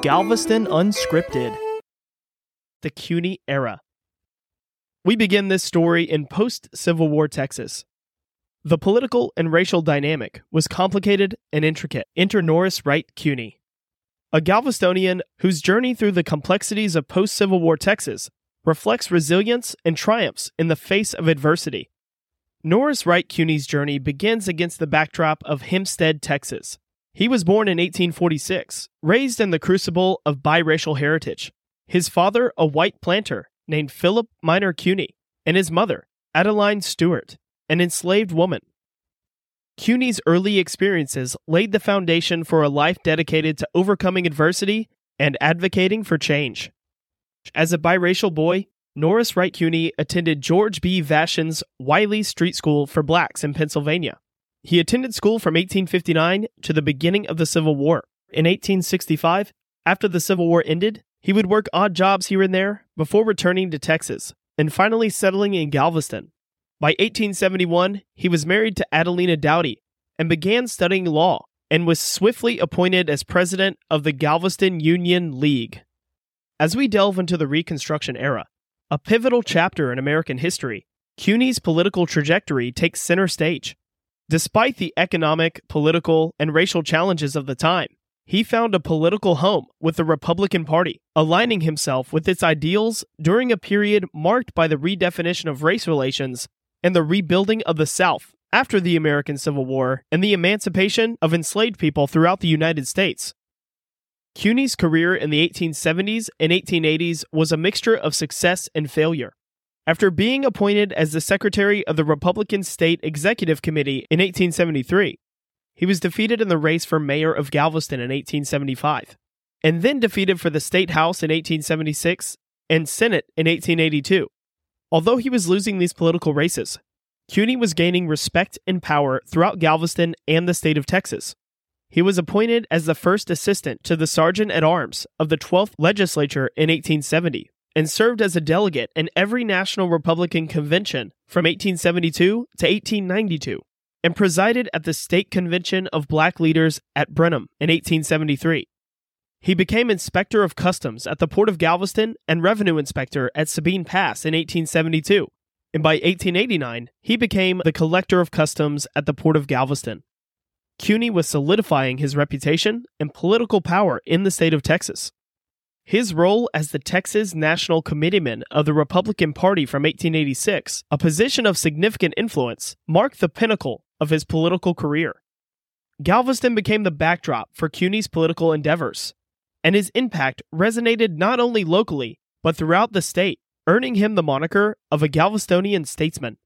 Galveston Unscripted The Cuney Era. We begin this story in post Civil War Texas. The political and racial dynamic was complicated and intricate. Enter Norris Wright Cuney, a Galvestonian whose journey through the complexities of post Civil War Texas reflects resilience and triumphs in the face of adversity. Norris Wright Cuney's journey begins against the backdrop of Hempstead, Texas. He was born in 1846, raised in the crucible of biracial heritage. His father, a white planter named Philip Minor Cuney, and his mother, Adeline Stewart, an enslaved woman. Cuney's early experiences laid the foundation for a life dedicated to overcoming adversity and advocating for change. As a biracial boy, Norris Wright Cuney attended George B. Vashon's Wylie Street School for Blacks in Pennsylvania. He attended school from 1859 to the beginning of the Civil War. In 1865, after the Civil War ended, he would work odd jobs here and there before returning to Texas and finally settling in Galveston. By 1871, he was married to Adelina Doughty and began studying law and was swiftly appointed as president of the Galveston Union League. As we delve into the Reconstruction era, a pivotal chapter in American history, Cuney's political trajectory takes center stage. Despite the economic, political, and racial challenges of the time, he found a political home with the Republican Party, aligning himself with its ideals during a period marked by the redefinition of race relations and the rebuilding of the South after the American Civil War and the emancipation of enslaved people throughout the United States. Cuney's career in the 1870s and 1880s was a mixture of success and failure. After being appointed as the secretary of the Republican State Executive Committee in 1873, he was defeated in the race for mayor of Galveston in 1875, and then defeated for the State House in 1876 and Senate in 1882. Although he was losing these political races, Cuney was gaining respect and power throughout Galveston and the state of Texas. He was appointed as the first assistant to the Sergeant at Arms of the 12th Legislature in 1870 and served as a delegate in every National Republican Convention from 1872 to 1892 and presided at the State Convention of Black Leaders at Brenham in 1873. He became Inspector of Customs at the Port of Galveston and Revenue Inspector at Sabine Pass in 1872. And by 1889, he became the Collector of Customs at the Port of Galveston. Cuney was solidifying his reputation and political power in the state of Texas. His role as the Texas National Committeeman of the Republican Party from 1886, a position of significant influence, marked the pinnacle of his political career. Galveston became the backdrop for Cuney's political endeavors, and his impact resonated not only locally, but throughout the state, earning him the moniker of a Galvestonian statesman.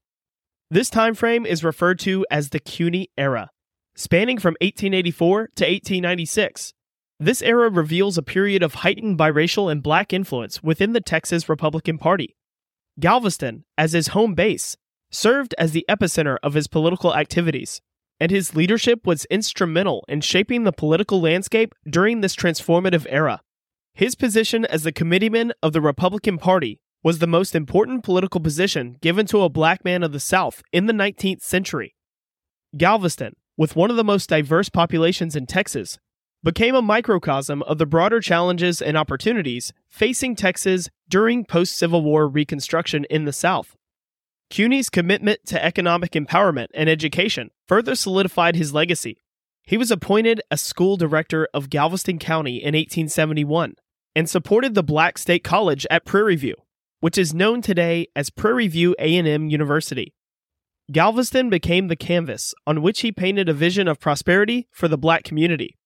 This time frame is referred to as the Cuney era, spanning from 1884 to 1896 this era reveals a period of heightened biracial and black influence within the Texas Republican Party. Galveston, as his home base, served as the epicenter of his political activities, and his leadership was instrumental in shaping the political landscape during this transformative era. His position as the committeeman of the Republican Party was the most important political position given to a black man of the South in the 19th century. Galveston, with one of the most diverse populations in Texas, became a microcosm of the broader challenges and opportunities facing Texas during post Civil War Reconstruction in the South. Cuney's commitment to economic empowerment and education further solidified his legacy. He was appointed a school director of Galveston County in 1871 and supported the Black State College at Prairie View, which is known today as Prairie View A&M University. Galveston became the canvas on which he painted a vision of prosperity for the black community.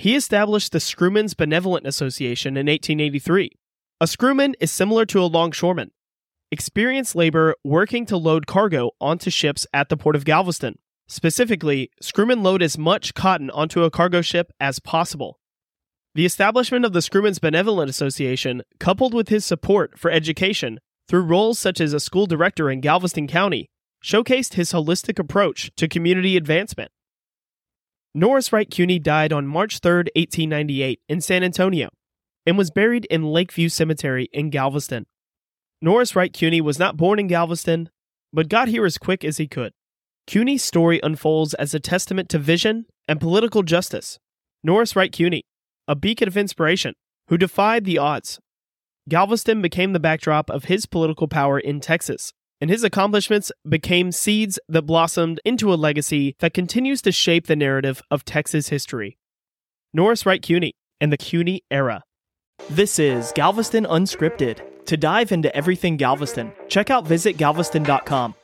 He established the Screwmen's Benevolent Association in 1883. A screwman is similar to a longshoreman, experienced labor working to load cargo onto ships at the port of Galveston. Specifically, screwmen load as much cotton onto a cargo ship as possible. The establishment of the Screwmen's Benevolent Association, coupled with his support for education through roles such as a school director in Galveston County, showcased his holistic approach to community advancement. Norris Wright Cuney died on March 3, 1898, in San Antonio, and was buried in Lakeview Cemetery in Galveston. Norris Wright Cuney was not born in Galveston, but got here as quick as he could. Cuney's story unfolds as a testament to vision and political justice. Norris Wright Cuney, a beacon of inspiration who defied the odds. Galveston became the backdrop of his political power in Texas, and his accomplishments became seeds that blossomed into a legacy that continues to shape the narrative of Texas history. Norris Wright Cuney and the Cuney Era. This is Galveston Unscripted. To dive into everything Galveston, check out visitgalveston.com